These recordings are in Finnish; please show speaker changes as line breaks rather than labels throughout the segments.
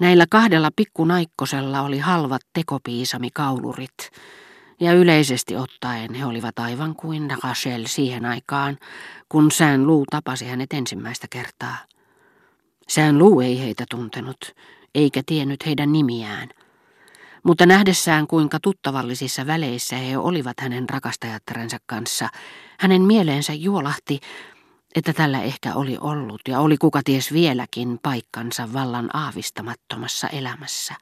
Näillä kahdella pikkunaikkosella oli halvat tekopiisamikaulurit, ja yleisesti ottaen he olivat aivan kuin Rachel siihen aikaan, kun Sään Luu tapasi hänet ensimmäistä kertaa. Sään Luu ei heitä tuntenut, eikä tiennyt heidän nimiään. Mutta nähdessään kuinka tuttavallisissa väleissä he olivat hänen rakastajattarensa kanssa, hänen mieleensä juolahti, että tällä ehkä oli ollut ja oli kuka ties vieläkin paikkansa vallan aavistamattomassa elämässä,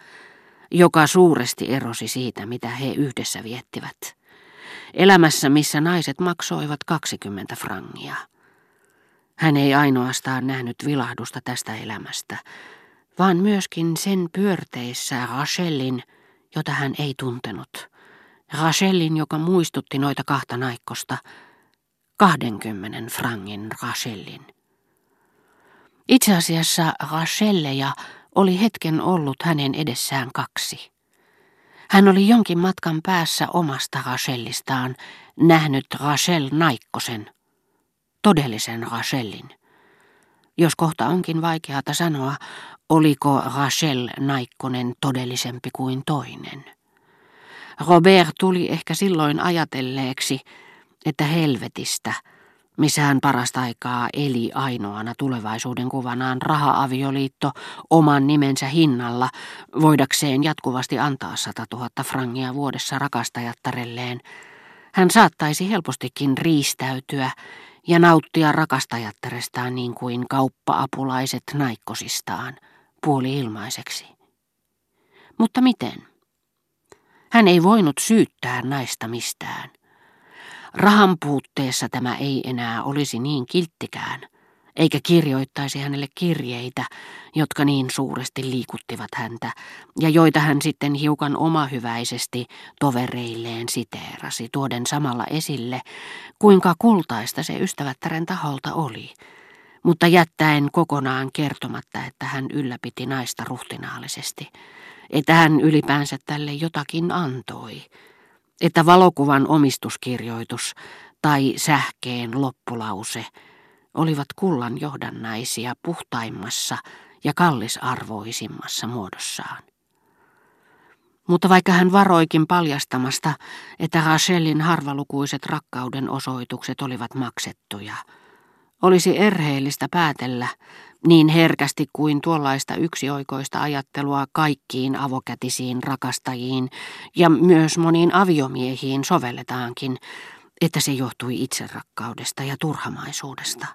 joka suuresti erosi siitä, mitä he yhdessä viettivät. Elämässä, missä naiset maksoivat 20 frangia. Hän ei ainoastaan nähnyt vilahdusta tästä elämästä, vaan myöskin sen pyörteissä Rachelin, jota hän ei tuntenut. Rachelin, joka muistutti noita kahta naikkosta, 20 frangin Rachelin. Itse asiassa Rachelleja oli hetken ollut hänen edessään kaksi. Hän oli jonkin matkan päässä omasta Rachellistaan nähnyt Rachel Naikkosen, todellisen Rachelin. Jos kohta onkin vaikeata sanoa, oliko Rachel Naikkonen todellisempi kuin toinen. Robert tuli ehkä silloin ajatelleeksi, että helvetistä, missä hän parasta aikaa eli ainoana tulevaisuuden kuvanaan raha-avioliitto oman nimensä hinnalla, voidakseen jatkuvasti antaa sata tuhatta frangia vuodessa rakastajattarelleen, hän saattaisi helpostikin riistäytyä ja nauttia rakastajattarestaan niin kuin kauppa-apulaiset naikkosistaan, puoli ilmaiseksi. Mutta miten? Hän ei voinut syyttää naista mistään. Rahan puutteessa tämä ei enää olisi niin kilttikään, eikä kirjoittaisi hänelle kirjeitä, jotka niin suuresti liikuttivat häntä, ja joita hän sitten hiukan omahyväisesti tovereilleen siteerasi, tuoden samalla esille, kuinka kultaista se ystävättären taholta oli, mutta jättäen kokonaan kertomatta, että hän ylläpiti naista ruhtinaallisesti, että hän ylipäänsä tälle jotakin antoi, että valokuvan omistuskirjoitus tai sähkeen loppulause olivat kullan johdannaisia puhtaimmassa ja kallisarvoisimmassa muodossaan. Mutta vaikka hän varoikin paljastamasta, että Rachelin harvalukuiset rakkauden osoitukset olivat maksettuja, olisi erheellistä päätellä, niin herkästi kuin tuollaista yksioikoista ajattelua kaikkiin avokätisiin rakastajiin ja myös moniin aviomiehiin sovelletaankin, että se johtui itserakkaudesta ja turhamaisuudesta.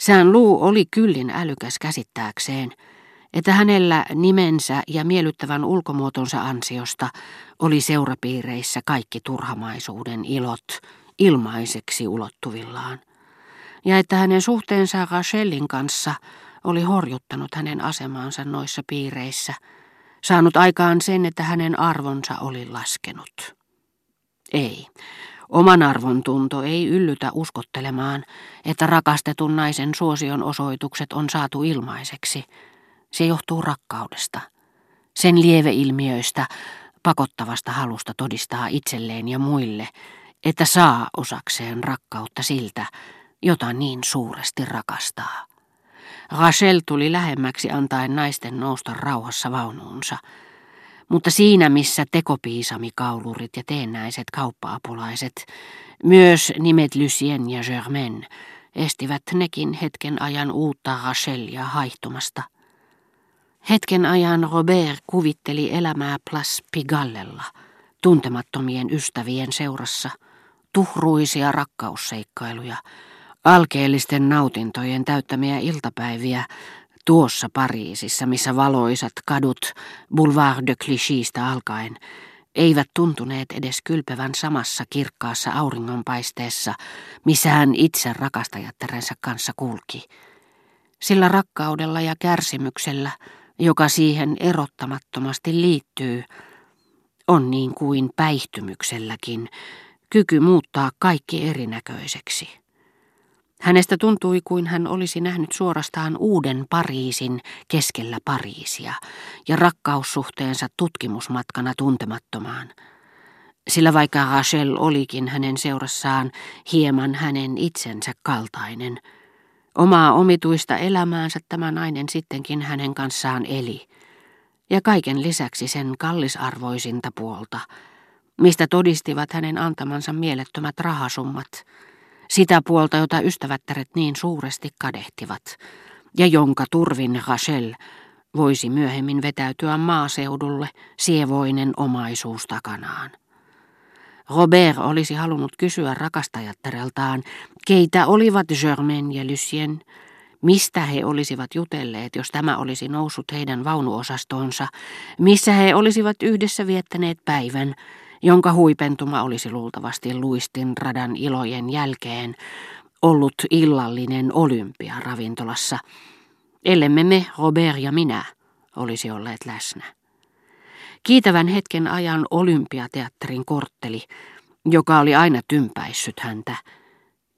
Sään Luu oli kyllin älykäs käsittääkseen, että hänellä nimensä ja miellyttävän ulkomuotonsa ansiosta oli seurapiireissä kaikki turhamaisuuden ilot ilmaiseksi ulottuvillaan ja että hänen suhteensa Rachelin kanssa oli horjuttanut hänen asemaansa noissa piireissä, saanut aikaan sen, että hänen arvonsa oli laskenut. Ei, oman arvon tunto ei yllytä uskottelemaan, että rakastetun naisen suosion osoitukset on saatu ilmaiseksi. Se johtuu rakkaudesta, sen lieveilmiöistä, pakottavasta halusta todistaa itselleen ja muille, että saa osakseen rakkautta siltä, jota niin suuresti rakastaa. Rachel tuli lähemmäksi antaen naisten nousta rauhassa vaunuunsa, mutta siinä missä tekopiisamikaulurit ja teennäiset kauppaapulaiset, myös nimet Lucien ja Germain, estivät nekin hetken ajan uutta Rachelia haihtumasta. Hetken ajan Robert kuvitteli elämää Plas Pigallella, tuntemattomien ystävien seurassa, tuhruisia rakkausseikkailuja, alkeellisten nautintojen täyttämiä iltapäiviä tuossa Pariisissa, missä valoisat kadut Boulevard de Clichystä alkaen eivät tuntuneet edes kylpevän samassa kirkkaassa auringonpaisteessa, missä hän itse rakastajattarensa kanssa kulki. Sillä rakkaudella ja kärsimyksellä, joka siihen erottamattomasti liittyy, on niin kuin päihtymykselläkin kyky muuttaa kaikki erinäköiseksi. Hänestä tuntui kuin hän olisi nähnyt suorastaan uuden Pariisin keskellä Pariisia ja rakkaussuhteensa tutkimusmatkana tuntemattomaan. Sillä vaikka Rachel olikin hänen seurassaan hieman hänen itsensä kaltainen, omaa omituista elämäänsä tämä nainen sittenkin hänen kanssaan eli, ja kaiken lisäksi sen kallisarvoisinta puolta, mistä todistivat hänen antamansa mielettömät rahasummat, sitä puolta, jota ystävättäret niin suuresti kadehtivat, ja jonka turvin Rachel voisi myöhemmin vetäytyä maaseudulle sievoinen omaisuus takanaan. Robert olisi halunnut kysyä rakastajattareltaan, keitä olivat Germain ja Lucien, mistä he olisivat jutelleet, jos tämä olisi noussut heidän vaunuosastoonsa, missä he olisivat yhdessä viettäneet päivän, jonka huipentuma olisi luultavasti luistin radan ilojen jälkeen ollut illallinen olympia ravintolassa, ellemme me, Robert ja minä, olisi olleet läsnä. Kiitävän hetken ajan olympiateatterin kortteli, joka oli aina tympäissyt häntä,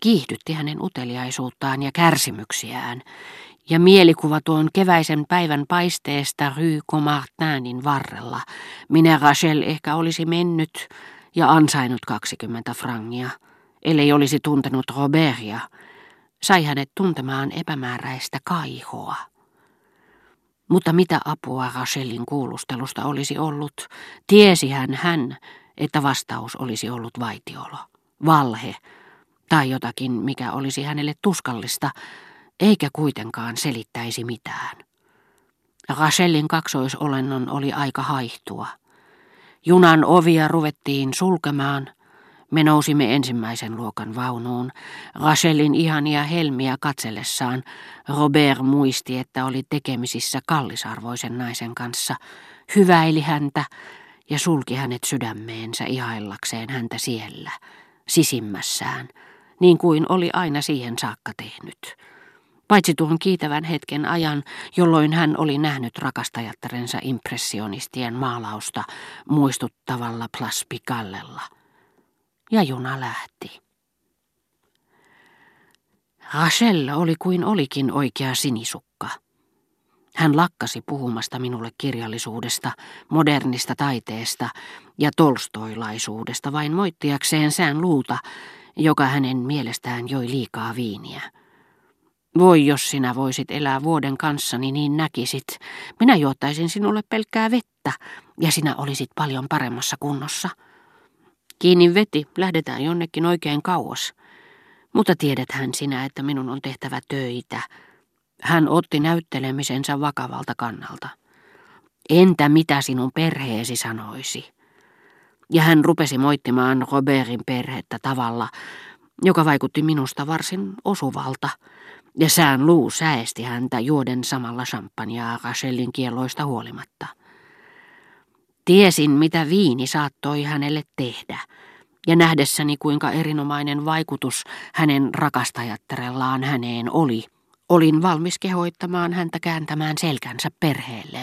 kiihdytti hänen uteliaisuuttaan ja kärsimyksiään, ja mielikuva tuon keväisen päivän paisteesta Rue Comartinin varrella, minä Rachel ehkä olisi mennyt ja ansainnut 20 frangia, ellei olisi tuntenut Robertia, sai hänet tuntemaan epämääräistä kaihoa. Mutta mitä apua Rachelin kuulustelusta olisi ollut, tiesi hän hän, että vastaus olisi ollut vaitiolo, valhe tai jotakin, mikä olisi hänelle tuskallista, eikä kuitenkaan selittäisi mitään. Rachelin kaksoisolennon oli aika haihtua. Junan ovia ruvettiin sulkemaan – me nousimme ensimmäisen luokan vaunuun. Rachelin ihania helmiä katsellessaan Robert muisti, että oli tekemisissä kallisarvoisen naisen kanssa, hyväili häntä ja sulki hänet sydämeensä ihaillakseen häntä siellä, sisimmässään, niin kuin oli aina siihen saakka tehnyt. Paitsi tuon kiitävän hetken ajan, jolloin hän oli nähnyt rakastajattarensa impressionistien maalausta muistuttavalla plaspikallella – ja juna lähti. Rachel oli kuin olikin oikea sinisukka. Hän lakkasi puhumasta minulle kirjallisuudesta, modernista taiteesta ja tolstoilaisuudesta vain moittiakseen sään luuta, joka hänen mielestään joi liikaa viiniä. Voi, jos sinä voisit elää vuoden kanssani, niin näkisit. Minä juottaisin sinulle pelkkää vettä, ja sinä olisit paljon paremmassa kunnossa. Kiinni veti, lähdetään jonnekin oikein kauas. Mutta tiedäthän sinä, että minun on tehtävä töitä. Hän otti näyttelemisensä vakavalta kannalta. Entä mitä sinun perheesi sanoisi? Ja hän rupesi moittimaan Robertin perhettä tavalla, joka vaikutti minusta varsin osuvalta, ja sään luu säesti häntä juoden samalla champagnea Rachelin kielloista huolimatta. Tiesin, mitä viini saattoi hänelle tehdä, ja nähdessäni kuinka erinomainen vaikutus hänen rakastajattarellaan häneen oli, olin valmis kehoittamaan häntä kääntämään selkänsä perheelle.